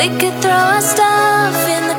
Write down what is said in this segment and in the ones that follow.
We could throw our stuff in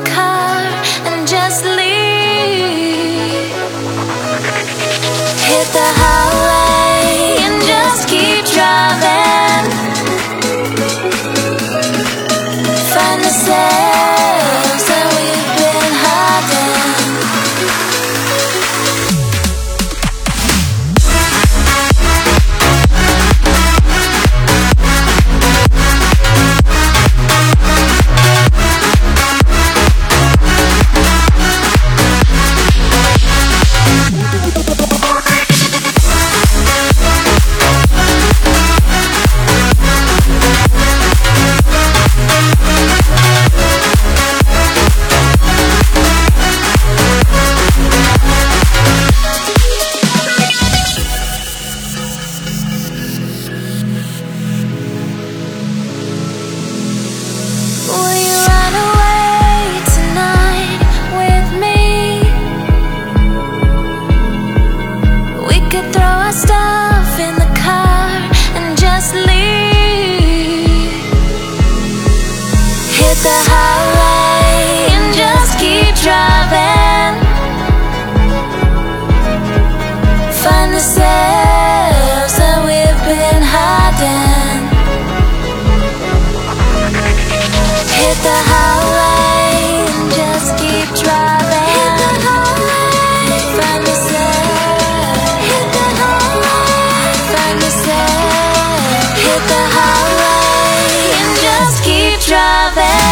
the highway and just keep driving. Find ourselves that we've been hiding. Hit the highway and just keep driving. Hit the highway. Find yourself. Hit the highway. Find yourself. Hit the highway and just keep driving.